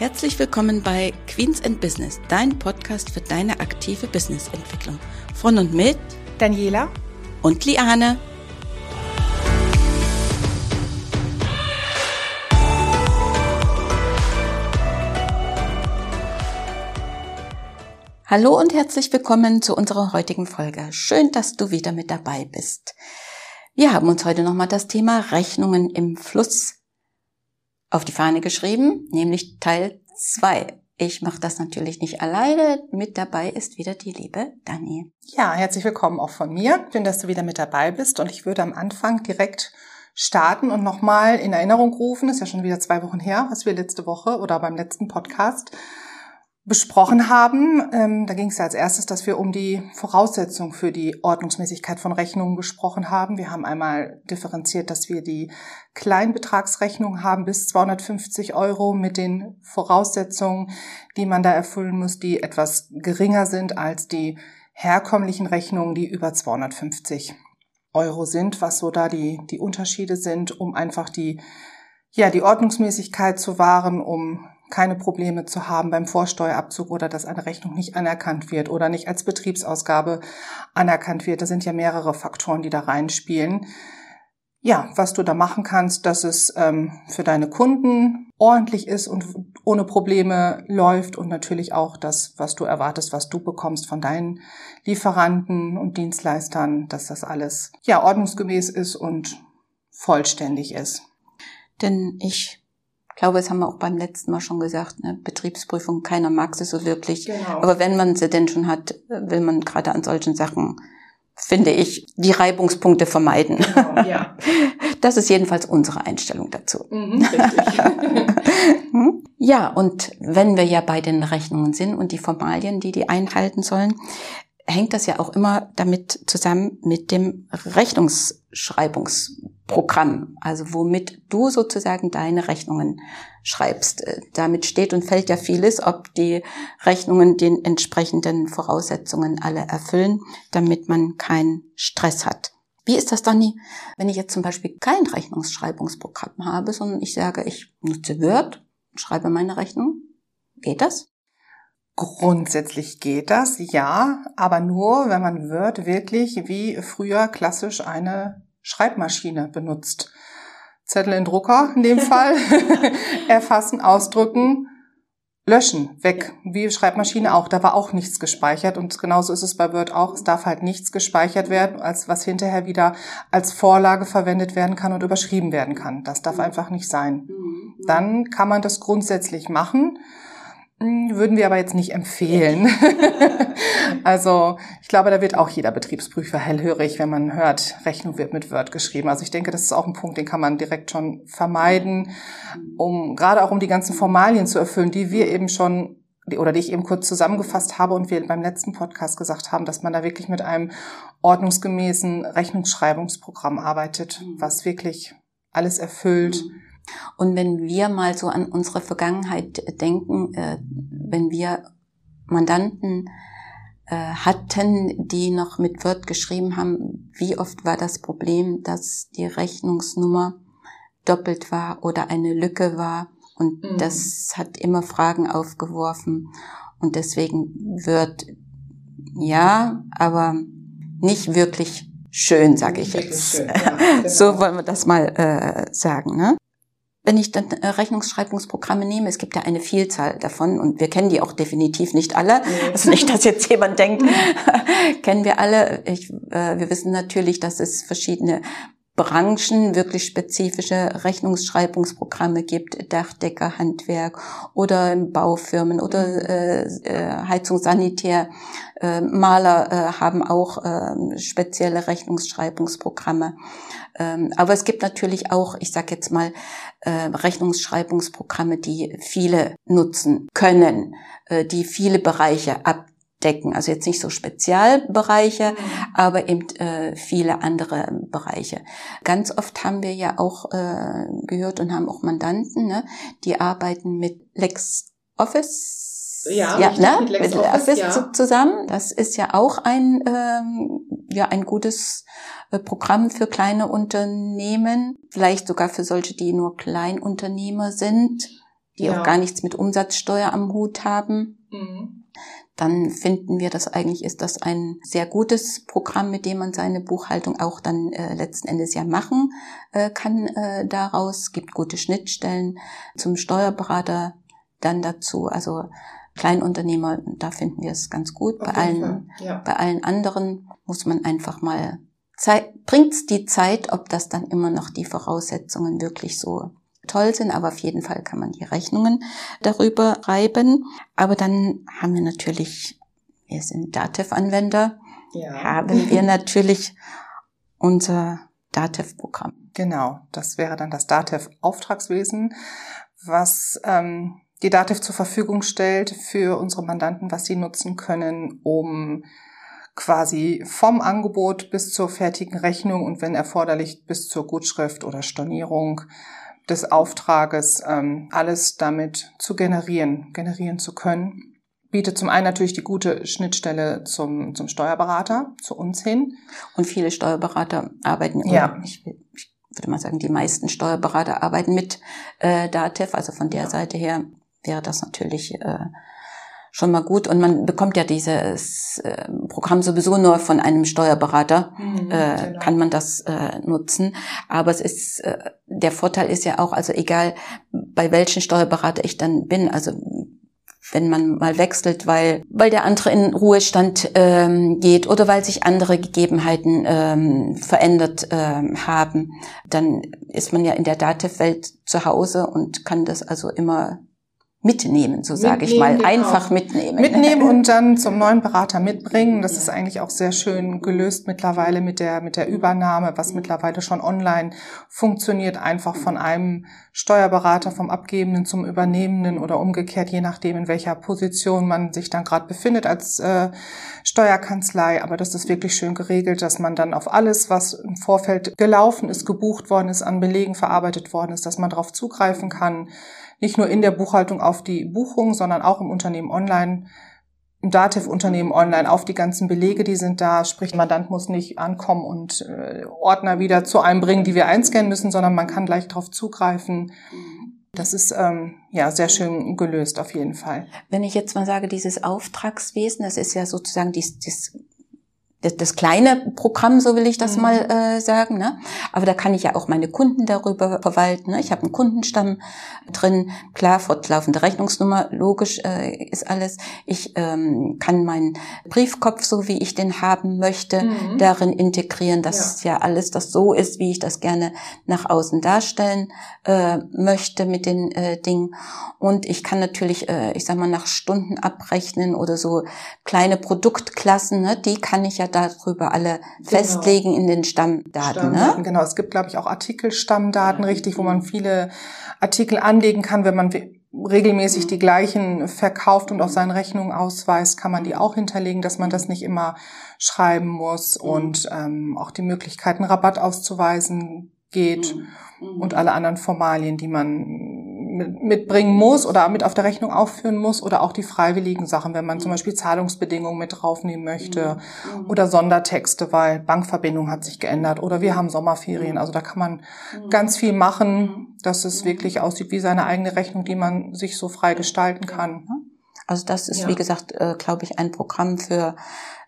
Herzlich willkommen bei Queens and Business, dein Podcast für deine aktive Businessentwicklung. Von und mit Daniela und Liane. Hallo und herzlich willkommen zu unserer heutigen Folge. Schön, dass du wieder mit dabei bist. Wir haben uns heute nochmal das Thema Rechnungen im Fluss auf die Fahne geschrieben, nämlich Teil 2. Ich mache das natürlich nicht alleine. Mit dabei ist wieder die liebe Dani. Ja, herzlich willkommen auch von mir. Schön, dass du wieder mit dabei bist. Und ich würde am Anfang direkt starten und nochmal in Erinnerung rufen. Ist ja schon wieder zwei Wochen her, was wir letzte Woche oder beim letzten Podcast besprochen haben. Ähm, da ging es ja als erstes, dass wir um die Voraussetzung für die Ordnungsmäßigkeit von Rechnungen gesprochen haben. Wir haben einmal differenziert, dass wir die Kleinbetragsrechnung haben bis 250 Euro mit den Voraussetzungen, die man da erfüllen muss, die etwas geringer sind als die herkömmlichen Rechnungen, die über 250 Euro sind, was so da die, die Unterschiede sind, um einfach die, ja, die Ordnungsmäßigkeit zu wahren, um keine Probleme zu haben beim Vorsteuerabzug oder dass eine Rechnung nicht anerkannt wird oder nicht als Betriebsausgabe anerkannt wird. Das sind ja mehrere Faktoren, die da reinspielen. Ja, was du da machen kannst, dass es ähm, für deine Kunden ordentlich ist und ohne Probleme läuft und natürlich auch das, was du erwartest, was du bekommst von deinen Lieferanten und Dienstleistern, dass das alles ja ordnungsgemäß ist und vollständig ist. Denn ich glaube, das haben wir auch beim letzten Mal schon gesagt, ne? Betriebsprüfung, keiner mag sie so wirklich. Genau. Aber wenn man sie denn schon hat, will man gerade an solchen Sachen, finde ich, die Reibungspunkte vermeiden. Genau, ja. Das ist jedenfalls unsere Einstellung dazu. Mhm. Hm? ja, und wenn wir ja bei den Rechnungen sind und die Formalien, die die einhalten sollen, hängt das ja auch immer damit zusammen mit dem Rechnungsschreibungsprogramm, also womit du sozusagen deine Rechnungen schreibst. Äh, damit steht und fällt ja vieles, ob die Rechnungen den entsprechenden Voraussetzungen alle erfüllen, damit man keinen Stress hat. Wie ist das dann, wenn ich jetzt zum Beispiel kein Rechnungsschreibungsprogramm habe, sondern ich sage, ich nutze Word, schreibe meine Rechnung? Geht das? Grundsätzlich geht das, ja, aber nur, wenn man Word wirklich wie früher klassisch eine Schreibmaschine benutzt. Zettel in Drucker in dem Fall, erfassen, ausdrücken, löschen, weg, wie Schreibmaschine auch. Da war auch nichts gespeichert und genauso ist es bei Word auch. Es darf halt nichts gespeichert werden, als was hinterher wieder als Vorlage verwendet werden kann und überschrieben werden kann. Das darf einfach nicht sein. Mhm. Dann kann man das grundsätzlich machen würden wir aber jetzt nicht empfehlen. also ich glaube, da wird auch jeder Betriebsprüfer hellhörig, wenn man hört, Rechnung wird mit Word geschrieben. Also ich denke, das ist auch ein Punkt, den kann man direkt schon vermeiden, um gerade auch um die ganzen Formalien zu erfüllen, die wir eben schon oder die ich eben kurz zusammengefasst habe und wir beim letzten Podcast gesagt haben, dass man da wirklich mit einem ordnungsgemäßen Rechnungsschreibungsprogramm arbeitet, mhm. was wirklich alles erfüllt. Mhm und wenn wir mal so an unsere Vergangenheit denken, äh, wenn wir Mandanten äh, hatten, die noch mit Word geschrieben haben, wie oft war das Problem, dass die Rechnungsnummer doppelt war oder eine Lücke war. Und mhm. das hat immer Fragen aufgeworfen. Und deswegen wird ja, aber nicht wirklich schön, sage ich jetzt. Schön, ja, genau. so wollen wir das mal äh, sagen. Ne? Wenn ich dann äh, Rechnungsschreibungsprogramme nehme, es gibt ja eine Vielzahl davon und wir kennen die auch definitiv nicht alle. Nee. Also nicht, dass jetzt jemand denkt, kennen wir alle. Ich, äh, wir wissen natürlich, dass es verschiedene Branchen wirklich spezifische Rechnungsschreibungsprogramme gibt, Dachdecker, Handwerk oder Baufirmen oder mhm. äh, äh, Heizungssanitär. Äh, Maler äh, haben auch äh, spezielle Rechnungsschreibungsprogramme. Ähm, aber es gibt natürlich auch, ich sage jetzt mal, äh, Rechnungsschreibungsprogramme, die viele nutzen können, äh, die viele Bereiche abdecken. Also jetzt nicht so Spezialbereiche, mhm. aber eben äh, viele andere Bereiche. Ganz oft haben wir ja auch äh, gehört und haben auch Mandanten, ne, die arbeiten mit LexOffice ja, ja, ne? mit LexOffice ja. zusammen. Das ist ja auch ein ähm, ja ein gutes äh, Programm für kleine Unternehmen, vielleicht sogar für solche, die nur Kleinunternehmer sind, die ja. auch gar nichts mit Umsatzsteuer am Hut haben. Mhm dann finden wir, dass eigentlich ist das ein sehr gutes Programm, mit dem man seine Buchhaltung auch dann äh, letzten Endes ja machen äh, kann äh, daraus. Es gibt gute Schnittstellen zum Steuerberater dann dazu. Also Kleinunternehmer, da finden wir es ganz gut. bei allen, ja. bei allen anderen muss man einfach mal Zeit, bringt's die Zeit, ob das dann immer noch die Voraussetzungen wirklich so toll sind, aber auf jeden Fall kann man die Rechnungen darüber reiben. Aber dann haben wir natürlich, wir sind Datev-Anwender, ja. haben wir natürlich unser Datev-Programm. Genau, das wäre dann das Datev-Auftragswesen, was ähm, die Datev zur Verfügung stellt für unsere Mandanten, was sie nutzen können, um quasi vom Angebot bis zur fertigen Rechnung und wenn erforderlich bis zur Gutschrift oder Stornierung des Auftrages ähm, alles damit zu generieren, generieren zu können. Bietet zum einen natürlich die gute Schnittstelle zum, zum Steuerberater, zu uns hin. Und viele Steuerberater arbeiten, ja. ich, ich würde mal sagen, die meisten Steuerberater arbeiten mit äh, DATEV, also von der. Seite her wäre das natürlich äh, schon mal gut. Und man bekommt ja dieses äh, Programm sowieso nur von einem Steuerberater, mhm, äh, genau. kann man das äh, nutzen. Aber es ist, äh, der Vorteil ist ja auch, also egal bei welchen Steuerberater ich dann bin, also wenn man mal wechselt, weil, weil der andere in Ruhestand ähm, geht oder weil sich andere Gegebenheiten ähm, verändert ähm, haben, dann ist man ja in der Datev-Welt zu Hause und kann das also immer mitnehmen, so sage ich mal, genau. einfach mitnehmen. Mitnehmen und dann zum neuen Berater mitbringen. Das ist eigentlich auch sehr schön gelöst mittlerweile mit der mit der Übernahme, was mittlerweile schon online funktioniert, einfach von einem Steuerberater vom Abgebenden zum Übernehmenden oder umgekehrt, je nachdem in welcher Position man sich dann gerade befindet als äh, Steuerkanzlei. Aber das ist wirklich schön geregelt, dass man dann auf alles, was im Vorfeld gelaufen ist, gebucht worden ist, an Belegen verarbeitet worden ist, dass man darauf zugreifen kann nicht nur in der Buchhaltung auf die Buchung, sondern auch im Unternehmen online, im Dativ-Unternehmen online auf die ganzen Belege, die sind da. Sprich, Mandant muss nicht ankommen und äh, Ordner wieder zu einem bringen, die wir einscannen müssen, sondern man kann gleich darauf zugreifen. Das ist ähm, ja sehr schön gelöst auf jeden Fall. Wenn ich jetzt mal sage, dieses Auftragswesen, das ist ja sozusagen dies, dies das, das kleine Programm, so will ich das mhm. mal äh, sagen. Ne? Aber da kann ich ja auch meine Kunden darüber verwalten. Ne? Ich habe einen Kundenstamm drin, klar, fortlaufende Rechnungsnummer, logisch äh, ist alles. Ich ähm, kann meinen Briefkopf, so wie ich den haben möchte, mhm. darin integrieren, dass ja. ja alles das so ist, wie ich das gerne nach außen darstellen äh, möchte mit den äh, Dingen. Und ich kann natürlich, äh, ich sag mal, nach Stunden abrechnen oder so kleine Produktklassen, ne? die kann ich ja darüber alle genau. festlegen in den Stammdaten. Ne? Stammdaten ne? Genau, es gibt, glaube ich, auch Artikelstammdaten, richtig, wo man viele Artikel anlegen kann, wenn man regelmäßig die gleichen verkauft und auf seinen Rechnungen ausweist, kann man die auch hinterlegen, dass man das nicht immer schreiben muss und ähm, auch die Möglichkeiten, Rabatt auszuweisen geht mhm. und alle anderen Formalien, die man mitbringen muss oder mit auf der Rechnung aufführen muss oder auch die freiwilligen Sachen, wenn man zum Beispiel Zahlungsbedingungen mit draufnehmen möchte mhm. oder Sondertexte, weil Bankverbindung hat sich geändert oder wir haben Sommerferien. Also da kann man mhm. ganz viel machen, dass es wirklich aussieht wie seine eigene Rechnung, die man sich so frei gestalten kann. Also das ist, ja. wie gesagt, äh, glaube ich, ein Programm für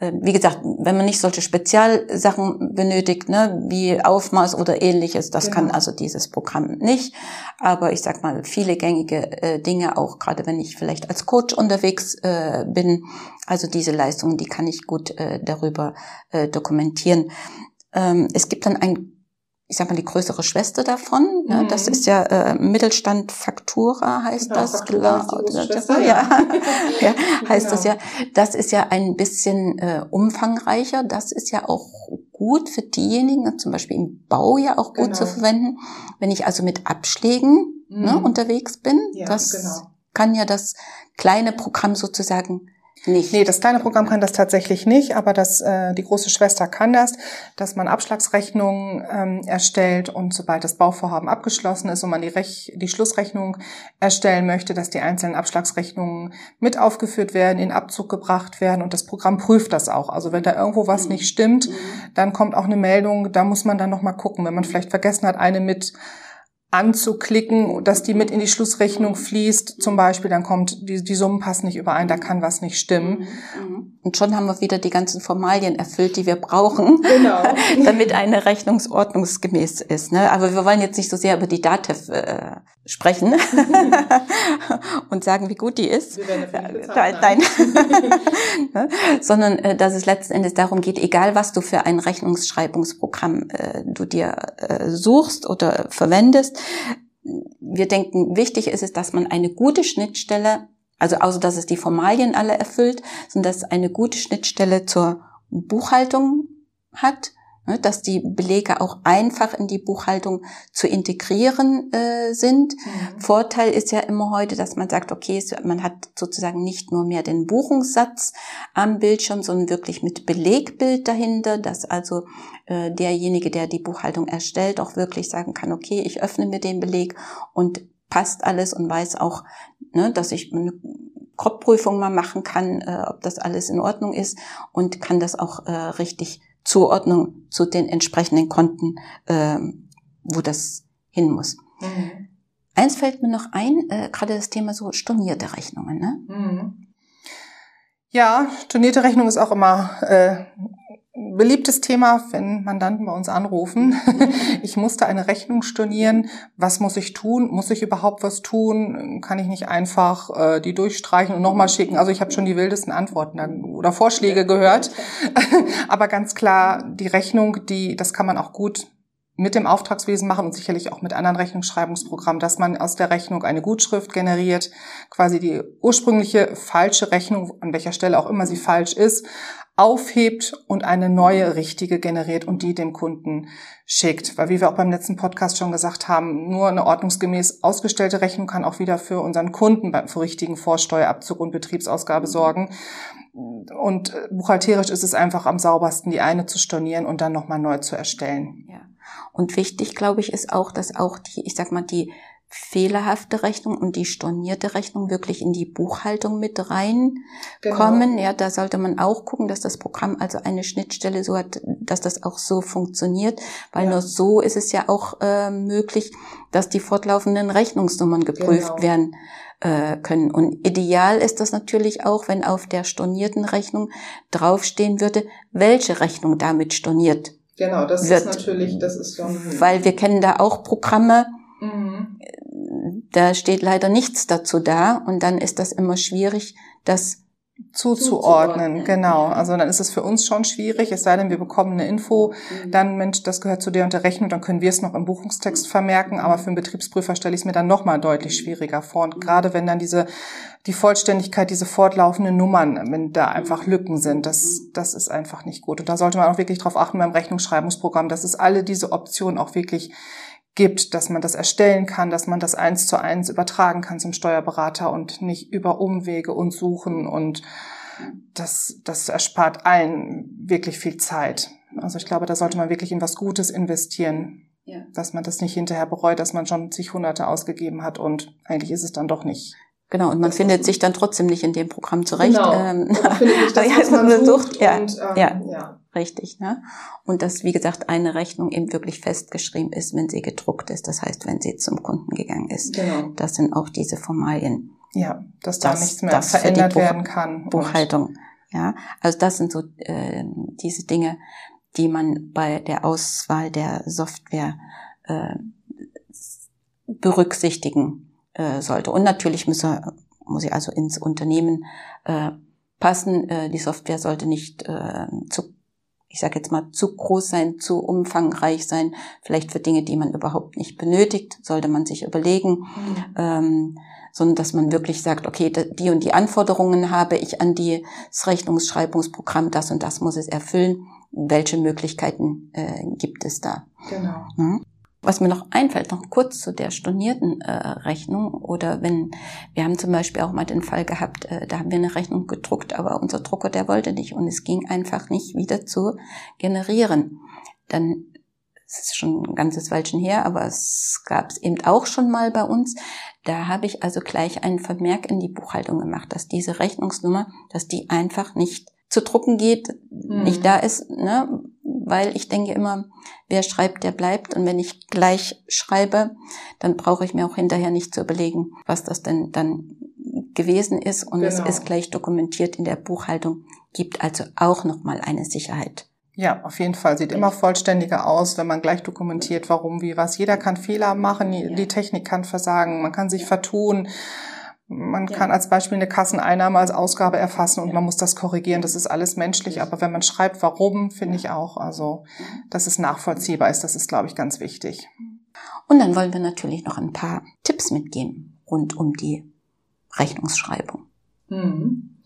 wie gesagt, wenn man nicht solche Spezialsachen benötigt, ne, wie Aufmaß oder ähnliches, das genau. kann also dieses Programm nicht. Aber ich sag mal, viele gängige äh, Dinge, auch gerade wenn ich vielleicht als Coach unterwegs äh, bin, also diese Leistungen, die kann ich gut äh, darüber äh, dokumentieren. Ähm, es gibt dann ein ich sag mal, die größere Schwester davon. Mhm. Ja, das ist ja äh, Mittelstand Faktura heißt genau, das, genau. Ja, ja. ja heißt genau. das ja. Das ist ja ein bisschen äh, umfangreicher. Das ist ja auch gut für diejenigen, zum Beispiel im Bau ja auch gut genau. zu verwenden. Wenn ich also mit Abschlägen ne, mhm. ne, unterwegs bin, ja, das genau. kann ja das kleine Programm sozusagen nicht. Nee, das kleine Programm kann das tatsächlich nicht, aber das, äh, die große Schwester kann das, dass man Abschlagsrechnungen ähm, erstellt und sobald das Bauvorhaben abgeschlossen ist und man die, Rech die Schlussrechnung erstellen möchte, dass die einzelnen Abschlagsrechnungen mit aufgeführt werden, in Abzug gebracht werden und das Programm prüft das auch. Also wenn da irgendwo was mhm. nicht stimmt, dann kommt auch eine Meldung, da muss man dann nochmal gucken, wenn man vielleicht vergessen hat, eine mit anzuklicken, dass die mit in die Schlussrechnung fließt, zum Beispiel, dann kommt, die, die Summen passen nicht überein, da kann was nicht stimmen. Mhm. Und schon haben wir wieder die ganzen Formalien erfüllt, die wir brauchen, genau. damit eine Rechnung ordnungsgemäß ist. Ne? Aber wir wollen jetzt nicht so sehr über die DATEV äh, sprechen und sagen, wie gut die ist. Wir werden nein. nein. Sondern äh, dass es letzten Endes darum geht, egal was du für ein Rechnungsschreibungsprogramm äh, du dir äh, suchst oder verwendest, wir denken, wichtig ist es, dass man eine gute Schnittstelle, also außer dass es die Formalien alle erfüllt, sondern dass eine gute Schnittstelle zur Buchhaltung hat, dass die Belege auch einfach in die Buchhaltung zu integrieren äh, sind. Mhm. Vorteil ist ja immer heute, dass man sagt, okay, man hat sozusagen nicht nur mehr den Buchungssatz am Bildschirm, sondern wirklich mit Belegbild dahinter, dass also äh, derjenige, der die Buchhaltung erstellt, auch wirklich sagen kann, okay, ich öffne mir den Beleg und passt alles und weiß auch, ne, dass ich eine Kopfprüfung mal machen kann, äh, ob das alles in Ordnung ist und kann das auch äh, richtig Zuordnung zu den entsprechenden Konten, äh, wo das hin muss. Mhm. Eins fällt mir noch ein, äh, gerade das Thema so stornierte Rechnungen. Ne? Mhm. Ja, stornierte Rechnung ist auch immer äh, beliebtes Thema, wenn Mandanten bei uns anrufen. Ich musste eine Rechnung stornieren. Was muss ich tun? Muss ich überhaupt was tun? Kann ich nicht einfach äh, die durchstreichen und nochmal schicken? Also ich habe schon die wildesten Antworten oder Vorschläge gehört. Aber ganz klar, die Rechnung, die, das kann man auch gut mit dem Auftragswesen machen und sicherlich auch mit anderen Rechnungsschreibungsprogrammen, dass man aus der Rechnung eine Gutschrift generiert, quasi die ursprüngliche falsche Rechnung, an welcher Stelle auch immer sie falsch ist, aufhebt und eine neue richtige generiert und die dem Kunden schickt. Weil wie wir auch beim letzten Podcast schon gesagt haben, nur eine ordnungsgemäß ausgestellte Rechnung kann auch wieder für unseren Kunden beim richtigen Vorsteuerabzug und Betriebsausgabe sorgen. Und buchhalterisch ist es einfach am saubersten, die eine zu stornieren und dann nochmal neu zu erstellen. Ja. Und wichtig, glaube ich, ist auch, dass auch die, ich sag mal, die fehlerhafte Rechnung und die stornierte Rechnung wirklich in die Buchhaltung mit reinkommen. Genau. Ja, da sollte man auch gucken, dass das Programm also eine Schnittstelle so hat, dass das auch so funktioniert, weil ja. nur so ist es ja auch äh, möglich, dass die fortlaufenden Rechnungsnummern geprüft genau. werden äh, können. Und ideal ist das natürlich auch, wenn auf der stornierten Rechnung draufstehen würde, welche Rechnung damit storniert Genau, das wird. ist natürlich, das ist schon. Weil wir kennen da auch Programme, mhm. da steht leider nichts dazu da und dann ist das immer schwierig, das zuzuordnen. Genau. Also dann ist es für uns schon schwierig, es sei denn, wir bekommen eine Info, mhm. dann, Mensch, das gehört zu der und der Rechnung, dann können wir es noch im Buchungstext vermerken, aber für einen Betriebsprüfer stelle ich es mir dann nochmal deutlich schwieriger vor. Und gerade wenn dann diese, die Vollständigkeit, diese fortlaufenden Nummern, wenn da einfach Lücken sind, das, das ist einfach nicht gut. Und da sollte man auch wirklich darauf achten beim Rechnungsschreibungsprogramm, dass es alle diese Optionen auch wirklich gibt, dass man das erstellen kann, dass man das eins zu eins übertragen kann zum Steuerberater und nicht über Umwege und Suchen und das, das erspart allen wirklich viel Zeit. Also ich glaube, da sollte man wirklich in was Gutes investieren, ja. dass man das nicht hinterher bereut, dass man schon zig Hunderte ausgegeben hat und eigentlich ist es dann doch nicht. Genau, und man das findet sich dann trotzdem nicht in dem Programm zurecht. Genau. Ähm, findet das, was man sucht. Ja, und, ähm, ja. ja richtig. Ne? Und dass, wie gesagt, eine Rechnung eben wirklich festgeschrieben ist, wenn sie gedruckt ist. Das heißt, wenn sie zum Kunden gegangen ist. Genau. Das sind auch diese Formalien. Ja, dass da das, nichts mehr verändert werden kann. Buchhaltung. Ja, also das sind so äh, diese Dinge, die man bei der Auswahl der Software äh, berücksichtigen äh, sollte. Und natürlich muss er, muss sie also ins Unternehmen äh, passen. Äh, die Software sollte nicht äh, zu ich sage jetzt mal, zu groß sein, zu umfangreich sein, vielleicht für Dinge, die man überhaupt nicht benötigt, sollte man sich überlegen, mhm. ähm, sondern dass man wirklich sagt, okay, die und die Anforderungen habe ich an das Rechnungsschreibungsprogramm, das und das muss es erfüllen. Welche Möglichkeiten äh, gibt es da? Genau. Mhm. Was mir noch einfällt, noch kurz zu der stornierten äh, Rechnung oder wenn, wir haben zum Beispiel auch mal den Fall gehabt, äh, da haben wir eine Rechnung gedruckt, aber unser Drucker, der wollte nicht und es ging einfach nicht wieder zu generieren. Dann, es ist schon ein ganzes Weilchen her, aber es gab es eben auch schon mal bei uns. Da habe ich also gleich einen Vermerk in die Buchhaltung gemacht, dass diese Rechnungsnummer, dass die einfach nicht zu drucken geht, mhm. nicht da ist, ne? weil ich denke immer, wer schreibt, der bleibt. Und wenn ich gleich schreibe, dann brauche ich mir auch hinterher nicht zu überlegen, was das denn dann gewesen ist. Und genau. es ist gleich dokumentiert in der Buchhaltung, gibt also auch nochmal eine Sicherheit. Ja, auf jeden Fall. Sieht immer vollständiger aus, wenn man gleich dokumentiert, warum, wie, was. Jeder kann Fehler machen, die Technik kann versagen, man kann sich vertun. Man ja. kann als Beispiel eine Kasseneinnahme als Ausgabe erfassen und ja. man muss das korrigieren. Das ist alles menschlich. Aber wenn man schreibt, warum, finde ich auch, also, dass es nachvollziehbar ist, das ist, glaube ich, ganz wichtig. Und dann wollen wir natürlich noch ein paar Tipps mitgeben rund um die Rechnungsschreibung. Mhm.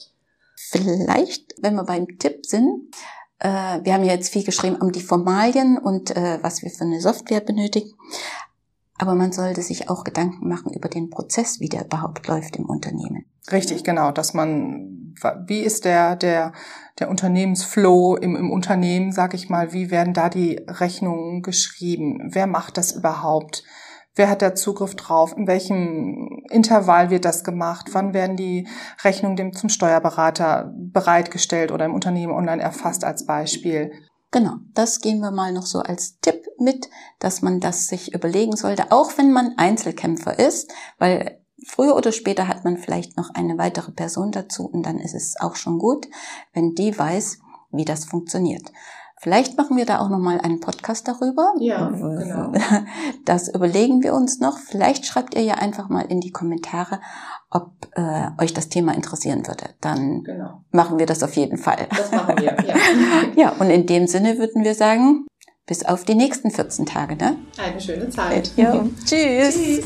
Vielleicht, wenn wir beim Tipp sind, äh, wir haben ja jetzt viel geschrieben um die Formalien und äh, was wir für eine Software benötigen. Aber man sollte sich auch Gedanken machen über den Prozess, wie der überhaupt läuft im Unternehmen. Richtig, genau, dass man, wie ist der, der, der Unternehmensflow im, im Unternehmen, sag ich mal, wie werden da die Rechnungen geschrieben? Wer macht das überhaupt? Wer hat da Zugriff drauf? In welchem Intervall wird das gemacht? Wann werden die Rechnungen dem zum Steuerberater bereitgestellt oder im Unternehmen online erfasst als Beispiel? Genau, das gehen wir mal noch so als Tipp mit, dass man das sich überlegen sollte, auch wenn man Einzelkämpfer ist, weil früher oder später hat man vielleicht noch eine weitere Person dazu und dann ist es auch schon gut, wenn die weiß, wie das funktioniert. Vielleicht machen wir da auch noch mal einen Podcast darüber. Ja, genau. Das überlegen wir uns noch. Vielleicht schreibt ihr ja einfach mal in die Kommentare, ob äh, euch das Thema interessieren würde. Dann genau. machen wir das auf jeden Fall. Das machen wir, ja. ja, und in dem Sinne würden wir sagen, bis auf die nächsten 14 Tage, ne? Eine schöne Zeit. Ja. Tschüss. Tschüss.